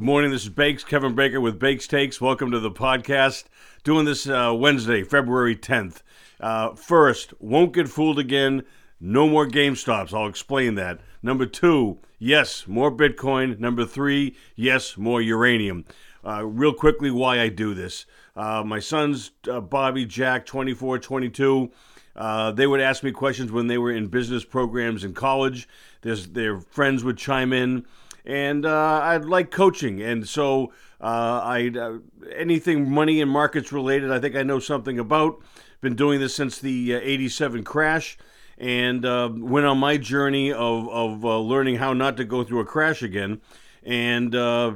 Good morning. This is Bakes, Kevin Baker with Bakes Takes. Welcome to the podcast. Doing this uh, Wednesday, February 10th. Uh, first, won't get fooled again. No more GameStops. I'll explain that. Number two, yes, more Bitcoin. Number three, yes, more uranium. Uh, real quickly, why I do this. Uh, my sons, uh, Bobby, Jack, 24, 22, uh, they would ask me questions when they were in business programs in college. There's, their friends would chime in and uh, I'd like coaching, and so uh, I uh, anything money and markets related. I think I know something about. Been doing this since the '87 uh, crash, and uh, went on my journey of of uh, learning how not to go through a crash again, and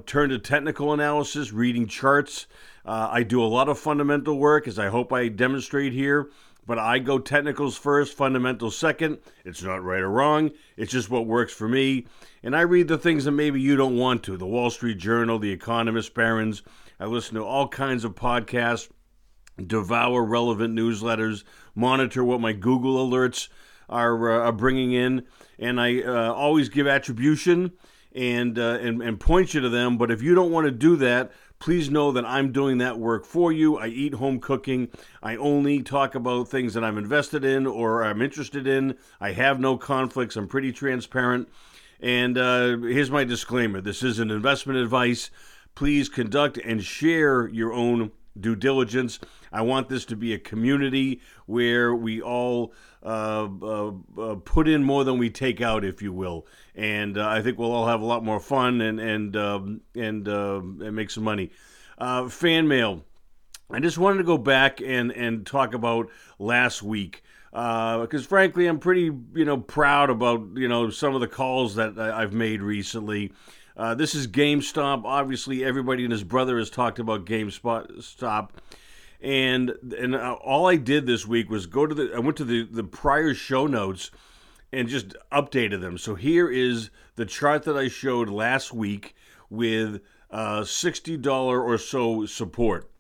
turned to technical analysis, reading charts. I do a lot of fundamental work, as I hope I demonstrate here but I go technicals first, fundamentals second. It's not right or wrong. It's just what works for me. And I read the things that maybe you don't want to the Wall Street Journal, The Economist, Barron's. I listen to all kinds of podcasts, devour relevant newsletters, monitor what my Google alerts are, uh, are bringing in. And I uh, always give attribution and, uh, and, and point you to them. But if you don't want to do that, Please know that I'm doing that work for you. I eat home cooking. I only talk about things that I'm invested in or I'm interested in. I have no conflicts. I'm pretty transparent. And uh, here's my disclaimer this isn't investment advice. Please conduct and share your own due diligence. I want this to be a community where we all uh, uh, uh, put in more than we take out, if you will and uh, I think we'll all have a lot more fun and and um, and uh, and make some money. Uh, fan mail. I just wanted to go back and and talk about last week because uh, frankly, I'm pretty you know proud about you know some of the calls that I've made recently. Uh, this is GameStop. Obviously, everybody and his brother has talked about GameStop. Stop. And and uh, all I did this week was go to the. I went to the the prior show notes and just updated them. So here is the chart that I showed last week with uh, $60 or so support.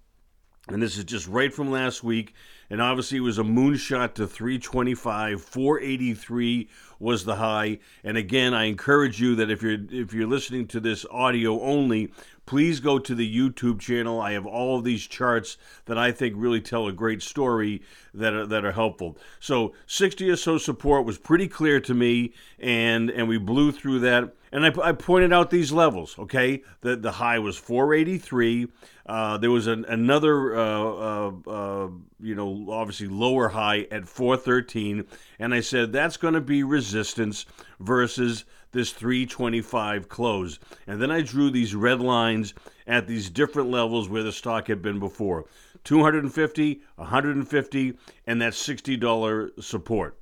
And this is just right from last week. And obviously, it was a moonshot to 325. 483 was the high. And again, I encourage you that if you're if you're listening to this audio only, please go to the YouTube channel. I have all of these charts that I think really tell a great story that are, that are helpful. So 60 or so support was pretty clear to me, and and we blew through that. And I, I pointed out these levels. Okay, the the high was 483. Uh, there was an, another, uh, uh, uh, you know, obviously lower high at 413, and I said that's going to be resistance versus this 325 close. And then I drew these red lines at these different levels where the stock had been before 250, 150, and that $60 support.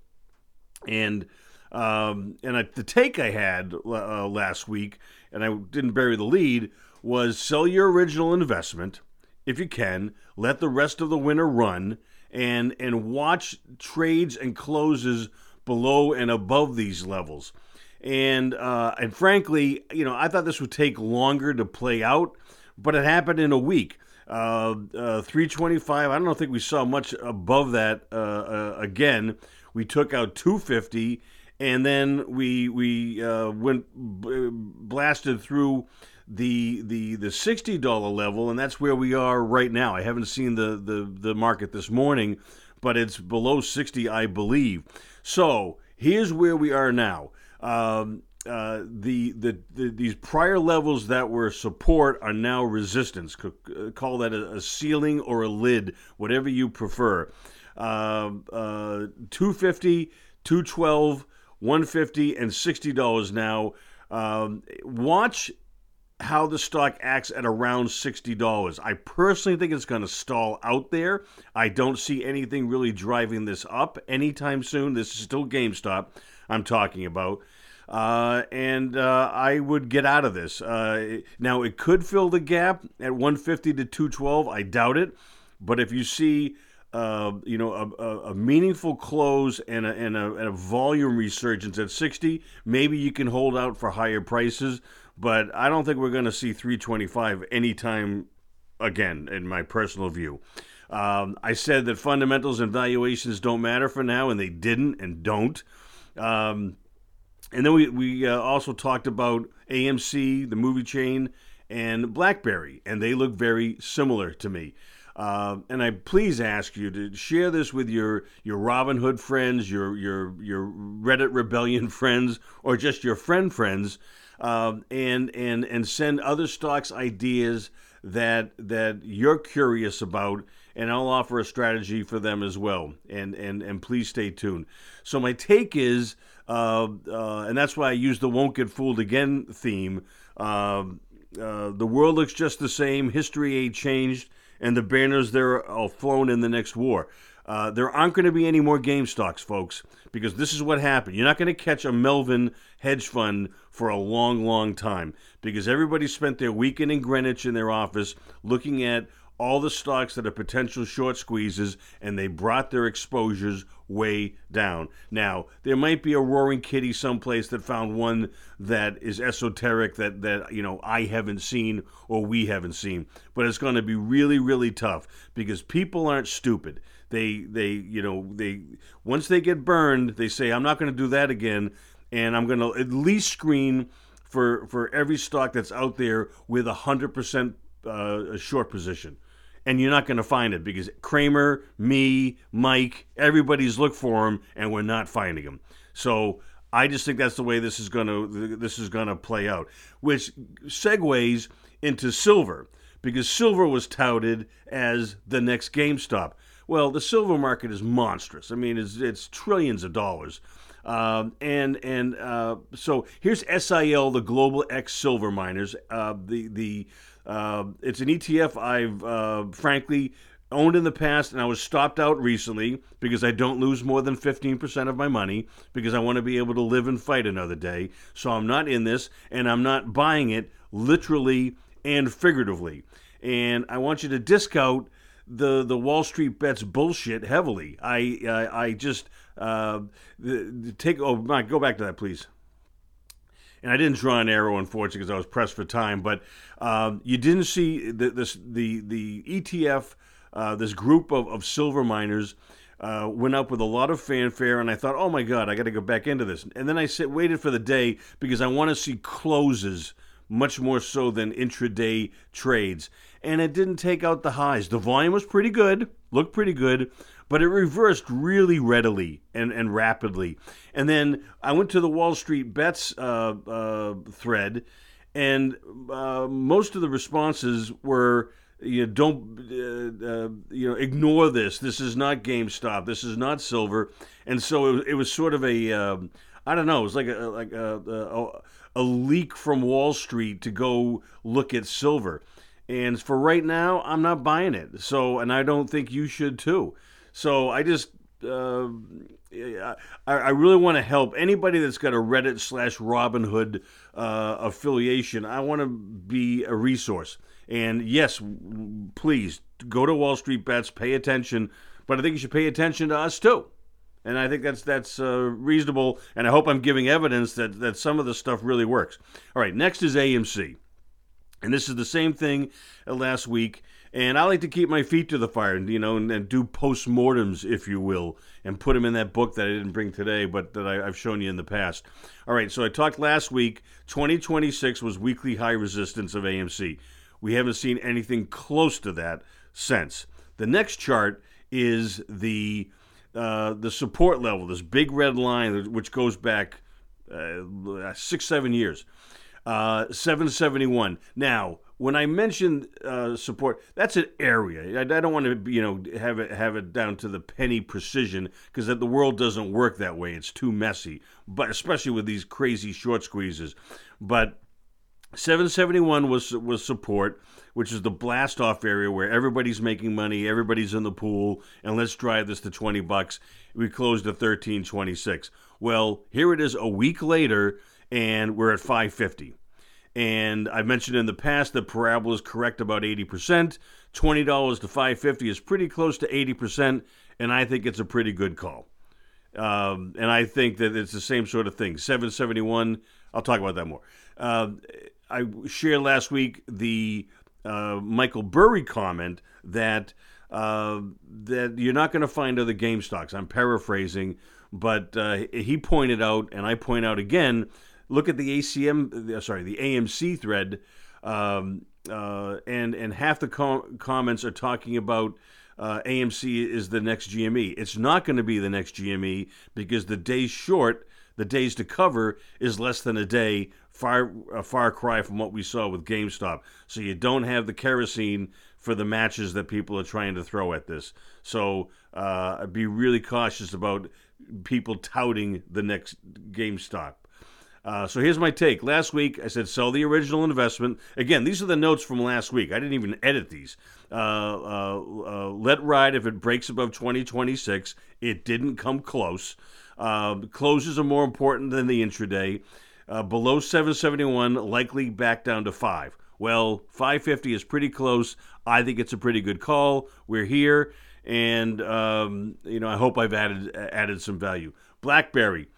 And um, and I, the take I had uh, last week, and I didn't bury the lead, was sell your original investment if you can, let the rest of the winter run, and and watch trades and closes below and above these levels and uh, and frankly, you know, I thought this would take longer to play out, but it happened in a week. Uh, uh, 325. I don't think we saw much above that uh, uh, again. We took out 250, and then we we uh, went b- blasted through the the the sixty dollar level, and that's where we are right now. I haven't seen the the the market this morning, but it's below sixty, I believe. So here's where we are now um, uh, the, the, the, these prior levels that were support are now resistance. Uh, call that a, a ceiling or a lid, whatever you prefer. Uh, uh, 250, 212, 150, and sixty dollars now. Um, watch how the stock acts at around $60. I personally think it's going to stall out there. I don't see anything really driving this up anytime soon. This is still GameStop. I'm talking about. Uh, and uh, I would get out of this. Uh, now, it could fill the gap at 150 to 212. I doubt it. But if you see, uh, you know, a, a, a, meaningful close and a, and, a, and a volume resurgence at 60, maybe you can hold out for higher prices. But I don't think we're going to see 325 anytime again, in my personal view. Um, I said that fundamentals and valuations don't matter for now, and they didn't and don't. Um, and then we, we uh, also talked about AMC, the movie chain, and BlackBerry, and they look very similar to me. Uh, and I please ask you to share this with your your Robinhood friends, your your your Reddit Rebellion friends, or just your friend friends, uh, and and and send other stocks ideas that that you're curious about, and I'll offer a strategy for them as well. And and and please stay tuned. So my take is, uh, uh and that's why I use the "won't get fooled again" theme. Uh, uh, the world looks just the same. History ain't changed and the banners there are flown in the next war. Uh, there aren't going to be any more game stocks, folks, because this is what happened. You're not going to catch a Melvin hedge fund for a long, long time because everybody spent their weekend in Greenwich in their office looking at all the stocks that are potential short squeezes, and they brought their exposures way down. Now, there might be a roaring kitty someplace that found one that is esoteric that, that you know I haven't seen or we haven't seen, but it's going to be really, really tough because people aren't stupid. They they you know they once they get burned, they say I'm not going to do that again, and I'm going to at least screen for for every stock that's out there with a hundred percent uh, short position and you're not going to find it because Cramer, me, Mike, everybody's looked for him, and we're not finding him. So I just think that's the way this is going to this is going to play out, which segues into silver because silver was touted as the next GameStop. Well, the silver market is monstrous. I mean, it's, it's trillions of dollars. Um, and and uh, so here's SIL, the Global X Silver Miners. Uh, the the uh, it's an ETF I've uh, frankly owned in the past, and I was stopped out recently because I don't lose more than 15% of my money because I want to be able to live and fight another day. So I'm not in this, and I'm not buying it literally and figuratively. And I want you to discount the the Wall Street bets bullshit heavily. I I, I just uh, take oh Mike, go back to that please and I didn't draw an arrow, unfortunately, because I was pressed for time. But um, you didn't see the, this the the ETF, uh, this group of, of silver miners. Uh, went up with a lot of fanfare, and I thought, "Oh my God, I got to go back into this." And then I sit, waited for the day because I want to see closes much more so than intraday trades. And it didn't take out the highs. The volume was pretty good, looked pretty good, but it reversed really readily and, and rapidly. And then I went to the Wall Street Bets uh, uh, thread, and uh, most of the responses were you know, don't uh, uh, you know ignore this. This is not GameStop. This is not silver. And so it, it was sort of a um, I don't know. It was like a like a, a, a leak from Wall Street to go look at silver. And for right now, I'm not buying it. So, and I don't think you should too. So I just uh, I, I, really want to help anybody that's got a Reddit slash Robinhood uh, affiliation. I want to be a resource. And yes, please go to Wall Street Bets, pay attention. But I think you should pay attention to us too. And I think that's that's uh, reasonable. And I hope I'm giving evidence that, that some of the stuff really works. All right, next is AMC. And this is the same thing last week. And I like to keep my feet to the fire, and you know, and, and do postmortems, if you will, and put them in that book that I didn't bring today, but that I, I've shown you in the past. All right, so I talked last week. 2026 was weekly high resistance of AMC. We haven't seen anything close to that since. The next chart is the uh, the support level, this big red line, which goes back uh, six, seven years. Uh, 771. Now, when I mentioned uh, support, that's an area. I, I don't want to, you know, have it have it down to the penny precision because the world doesn't work that way. It's too messy, but especially with these crazy short squeezes. But 771 was was support, which is the blast off area where everybody's making money, everybody's in the pool, and let's drive this to 20 bucks. We closed at 1326. Well, here it is a week later, and we're at 550. And I've mentioned in the past that parabola is correct about 80%. $20 to 550 is pretty close to 80%, and I think it's a pretty good call. Um, and I think that it's the same sort of thing. 771, I'll talk about that more. Uh, I shared last week the uh, Michael Burry comment that uh, that you're not going to find other game stocks. I'm paraphrasing, but uh, he pointed out, and I point out again look at the ACM, sorry, the AMC thread. Um, uh, and and half the com- comments are talking about uh, AMC is the next GME. It's not going to be the next GME because the days short, the days to cover is less than a day. Far a far cry from what we saw with GameStop. So you don't have the kerosene for the matches that people are trying to throw at this. So uh, be really cautious about people touting the next GameStop. Uh, so here's my take. Last week I said sell the original investment. Again, these are the notes from last week. I didn't even edit these. Uh, uh, uh let ride if it breaks above 2026. It didn't come close. Uh, closes are more important than the intraday. Uh, below 771, likely back down to five. Well, 550 is pretty close. I think it's a pretty good call. We're here, and um, you know I hope I've added added some value. BlackBerry.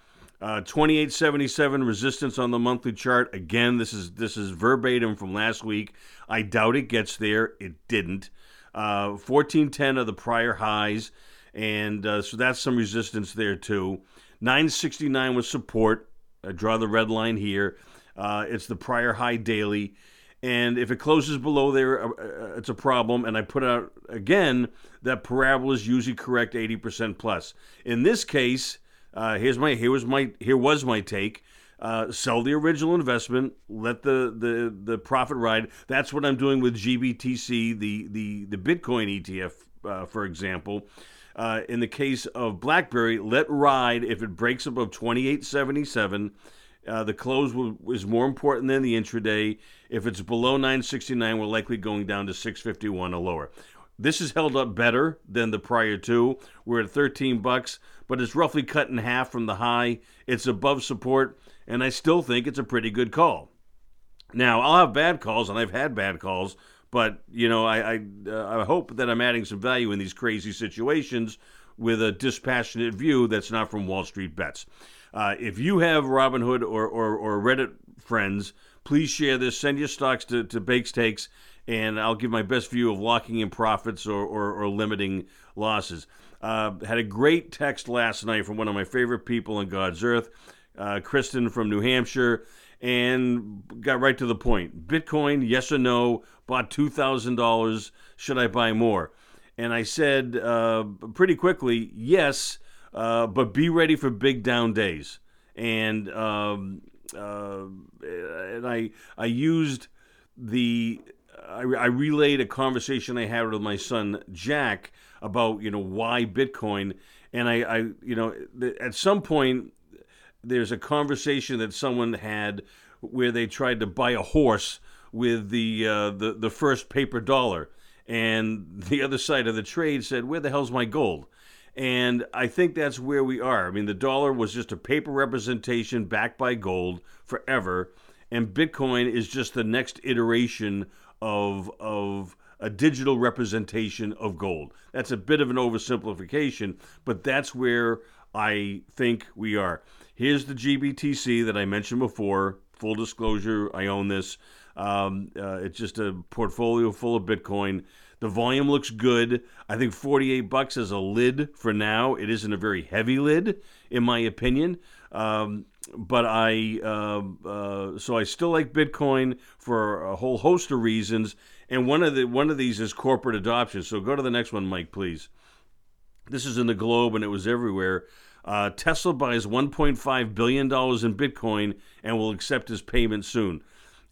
Uh, 2877 resistance on the monthly chart. Again, this is this is verbatim from last week. I doubt it gets there. It didn't. Uh, 1410 are the prior highs, and uh, so that's some resistance there too. 969 was support. I draw the red line here. Uh, it's the prior high daily. And if it closes below there, uh, it's a problem. And I put out again that parabola is usually correct 80% plus. In this case, uh, here's my here was my here was my take. Uh, sell the original investment, let the, the the profit ride. That's what I'm doing with GBTC, the the the Bitcoin ETF, uh, for example. Uh, in the case of BlackBerry, let ride if it breaks above 28.77. Uh, the close will, is more important than the intraday. If it's below 969, we're likely going down to 651 or lower. This is held up better than the prior two. We're at 13 bucks, but it's roughly cut in half from the high. It's above support, and I still think it's a pretty good call. Now, I'll have bad calls, and I've had bad calls, but you know, I I, uh, I hope that I'm adding some value in these crazy situations with a dispassionate view that's not from Wall Street bets. Uh, if you have Robinhood or, or, or Reddit friends, please share this. Send your stocks to, to Bakes Takes and I'll give my best view of locking in profits or, or, or limiting losses. Uh, had a great text last night from one of my favorite people on God's earth, uh, Kristen from New Hampshire, and got right to the point. Bitcoin, yes or no? Bought $2,000. Should I buy more? And I said uh, pretty quickly, yes, uh, but be ready for big down days. And um, uh, and I I used the I, I relayed a conversation I had with my son Jack about you know why Bitcoin, and I, I you know at some point there's a conversation that someone had where they tried to buy a horse with the uh, the the first paper dollar, and the other side of the trade said, "Where the hell's my gold?" And I think that's where we are. I mean, the dollar was just a paper representation backed by gold forever, and Bitcoin is just the next iteration of of a digital representation of gold. That's a bit of an oversimplification, but that's where I think we are. Here's the GBTC that I mentioned before. Full disclosure, I own this. Um, uh, it's just a portfolio full of Bitcoin. The volume looks good. I think 48 bucks is a lid for now. It isn't a very heavy lid, in my opinion. Um, but I uh, uh, so I still like Bitcoin for a whole host of reasons, and one of the one of these is corporate adoption. So go to the next one, Mike, please. This is in the Globe, and it was everywhere. Uh, Tesla buys 1.5 billion dollars in Bitcoin and will accept his payment soon.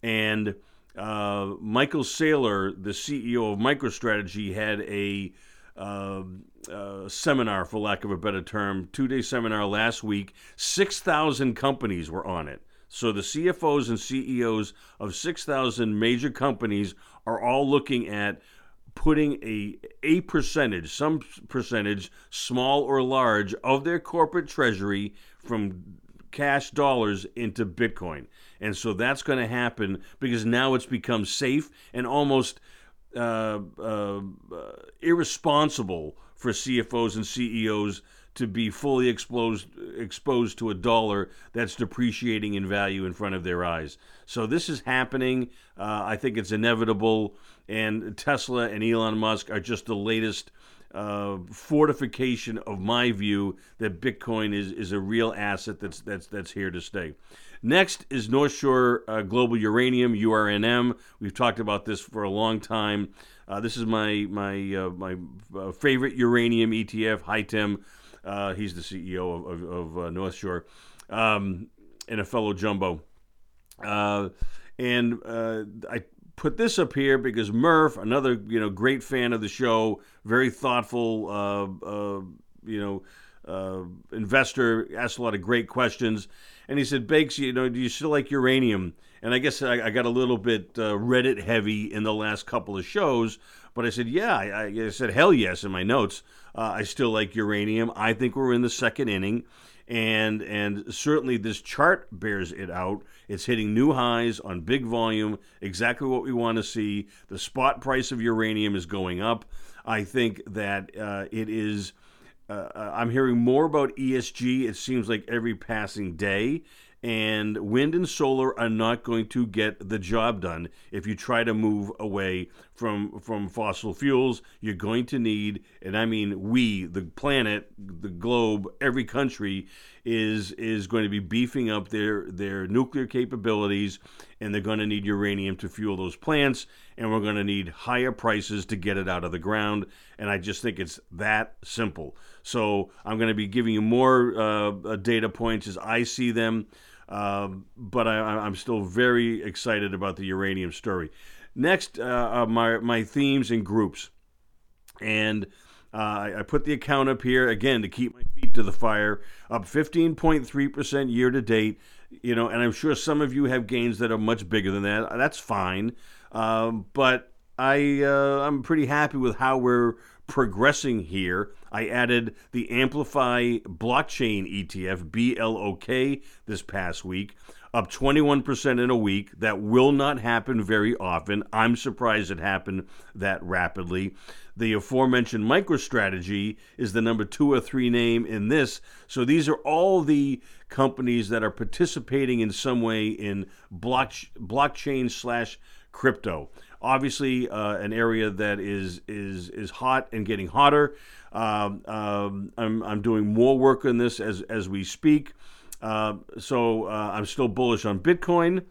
And uh, Michael Saylor, the CEO of MicroStrategy, had a uh, uh, seminar, for lack of a better term, two day seminar last week. 6,000 companies were on it. So the CFOs and CEOs of 6,000 major companies are all looking at putting a a percentage, some percentage, small or large, of their corporate treasury from cash dollars into Bitcoin. And so that's going to happen because now it's become safe and almost uh, uh, irresponsible for CFOs and CEOs to be fully exposed exposed to a dollar that's depreciating in value in front of their eyes. So this is happening. Uh, I think it's inevitable, and Tesla and Elon Musk are just the latest uh, fortification of my view that Bitcoin is, is a real asset that's that's that's here to stay. Next is North Shore uh, Global Uranium (URNM). We've talked about this for a long time. Uh, this is my my uh, my uh, favorite uranium ETF, Hightem. Uh, he's the CEO of, of, of North Shore, um, and a fellow jumbo. and I put this up here because Murph, another you know great fan of the show, very thoughtful, uh, uh, you know, uh, investor, asked a lot of great questions, and he said, "Bakes, you know, do you still like uranium?" And I guess I, I got a little bit uh, Reddit heavy in the last couple of shows, but I said, "Yeah," I, I said, "Hell yes" in my notes. Uh, I still like uranium. I think we're in the second inning and and certainly this chart bears it out. It's hitting new highs on big volume, exactly what we want to see. The spot price of uranium is going up. I think that uh, it is. Uh, uh I'm hearing more about ESG. It seems like every passing day, and wind and solar are not going to get the job done. If you try to move away from from fossil fuels you're going to need and i mean we the planet the globe every country is is going to be beefing up their their nuclear capabilities and they're going to need uranium to fuel those plants and we're going to need higher prices to get it out of the ground and i just think it's that simple. So i'm going to be giving you more uh, data points as i see them um, but I, am still very excited about the uranium story. Next, uh, my my themes and groups, and uh, I put the account up here again to keep my feet to the fire. Up 15.3 percent year to date. You know, and I'm sure some of you have gains that are much bigger than that. That's fine, um, but I uh, I'm pretty happy with how we're progressing here. I added the Amplify Blockchain ETF, BLOK, this past week, up 21% in a week. That will not happen very often. I'm surprised it happened that rapidly. The aforementioned MicroStrategy is the number two or three name in this. So these are all the companies that are participating in some way in block, blockchain slash crypto. Obviously, uh, an area that is is is hot and getting hotter. Um, um, I'm, I'm doing more work on this as as we speak. Uh, so uh, I'm still bullish on Bitcoin,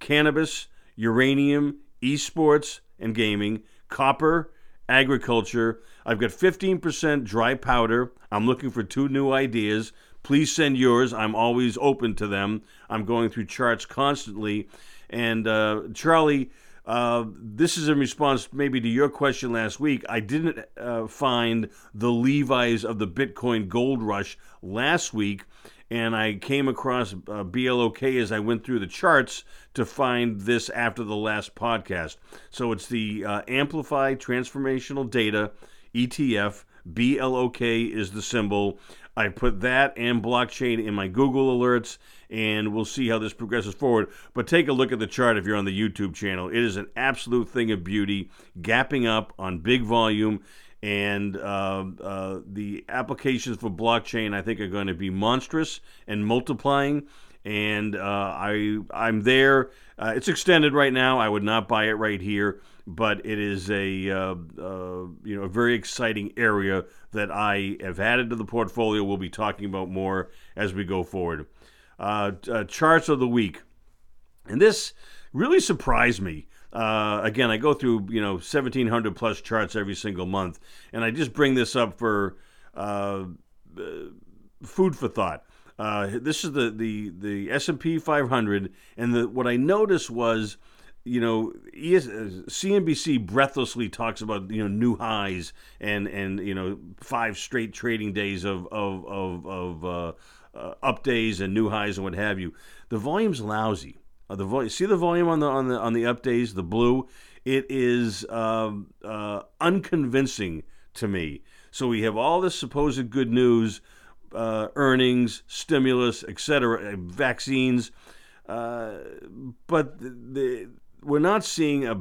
cannabis, uranium, esports, and gaming, copper, agriculture. I've got 15% dry powder. I'm looking for two new ideas. Please send yours. I'm always open to them. I'm going through charts constantly. And uh, Charlie, uh, this is in response maybe to your question last week. I didn't uh, find the Levi's of the Bitcoin gold rush last week, and I came across uh, BLOK as I went through the charts to find this after the last podcast. So it's the uh, Amplify Transformational Data ETF. BLOK is the symbol. I put that and blockchain in my Google alerts, and we'll see how this progresses forward. But take a look at the chart if you're on the YouTube channel. It is an absolute thing of beauty, gapping up on big volume. And uh, uh, the applications for blockchain, I think, are going to be monstrous and multiplying. And uh, I, I'm there. Uh, it's extended right now. I would not buy it right here, but it is a uh, uh, you know a very exciting area that I have added to the portfolio. We'll be talking about more as we go forward. Uh, uh, charts of the week, and this really surprised me. Again, I go through you know 1,700 plus charts every single month, and I just bring this up for food for thought. Uh, this is the the the S and P 500, and the what I noticed was you know, ES, CNBC breathlessly talks about you know new highs and and you know five straight trading days of of of, of uh, uh, up days and new highs and what have you. The volume's lousy. Uh, the vo- see the volume on the on the on the up days, the blue. It is um, uh, unconvincing to me. So we have all this supposed good news, uh, earnings, stimulus, etc., vaccines. Uh, but the, we're not seeing a,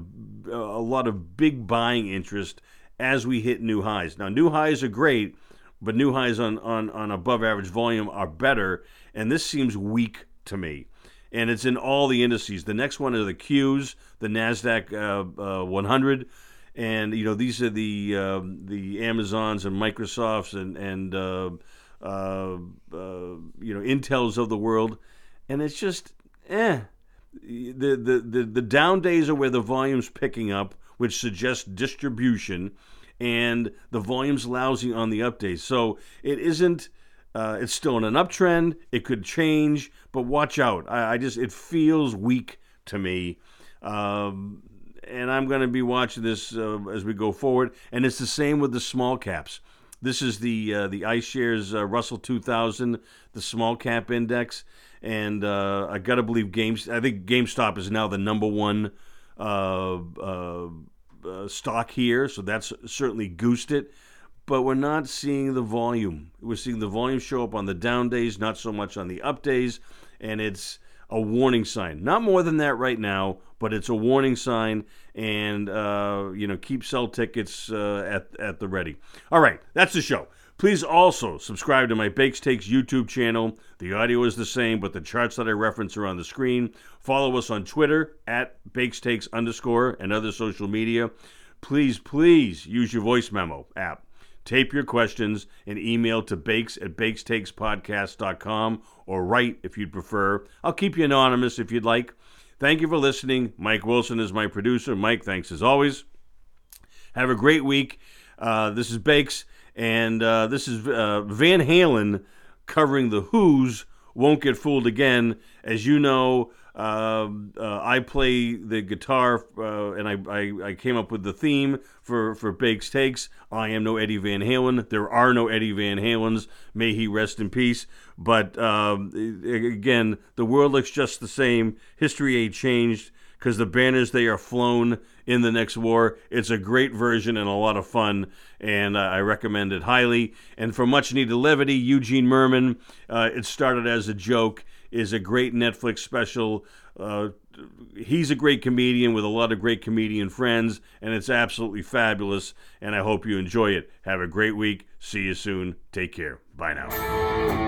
a lot of big buying interest as we hit new highs. Now, new highs are great, but new highs on, on, on above average volume are better, and this seems weak to me. And it's in all the indices. The next one are the Qs, the NASDAQ uh, uh, 100, and you know these are the um, the Amazons and Microsofts and and uh, uh, you know Intels of the world, and it's just eh. The, the the the down days are where the volume's picking up, which suggests distribution, and the volume's lousy on the updates. So it isn't. Uh, it's still in an uptrend. It could change, but watch out. I, I just it feels weak to me. Um, and I'm going to be watching this uh, as we go forward. And it's the same with the small caps. This is the uh, the iShares uh, Russell 2000, the small cap index, and uh, I got to believe Games. I think GameStop is now the number one uh, uh, stock here, so that's certainly goosed it. But we're not seeing the volume. We're seeing the volume show up on the down days, not so much on the up days, and it's a warning sign. Not more than that right now, but it's a warning sign. And uh, you know, keep sell tickets uh, at at the ready. All right, that's the show. Please also subscribe to my Bakes Takes YouTube channel. The audio is the same, but the charts that I reference are on the screen. Follow us on Twitter at Bakes Takes underscore and other social media. Please, please use your voice memo app Tape your questions and email to bakes at bakestakespodcast.com or write if you'd prefer. I'll keep you anonymous if you'd like. Thank you for listening. Mike Wilson is my producer. Mike, thanks as always. Have a great week. Uh, this is Bakes, and uh, this is uh, Van Halen covering the Who's Won't Get Fooled Again. As you know, uh, uh, I play the guitar, uh, and I, I, I, came up with the theme for, for Bakes Takes. I am no Eddie Van Halen. There are no Eddie Van Halens. May he rest in peace. But um, again, the world looks just the same. History ain't changed because the banners they are flown in the next war. It's a great version and a lot of fun, and uh, I recommend it highly. And for much needed levity, Eugene Mirman. Uh, it started as a joke is a great Netflix special. Uh, he's a great comedian with a lot of great comedian friends, and it's absolutely fabulous. And I hope you enjoy it. Have a great week. See you soon. Take care. Bye now.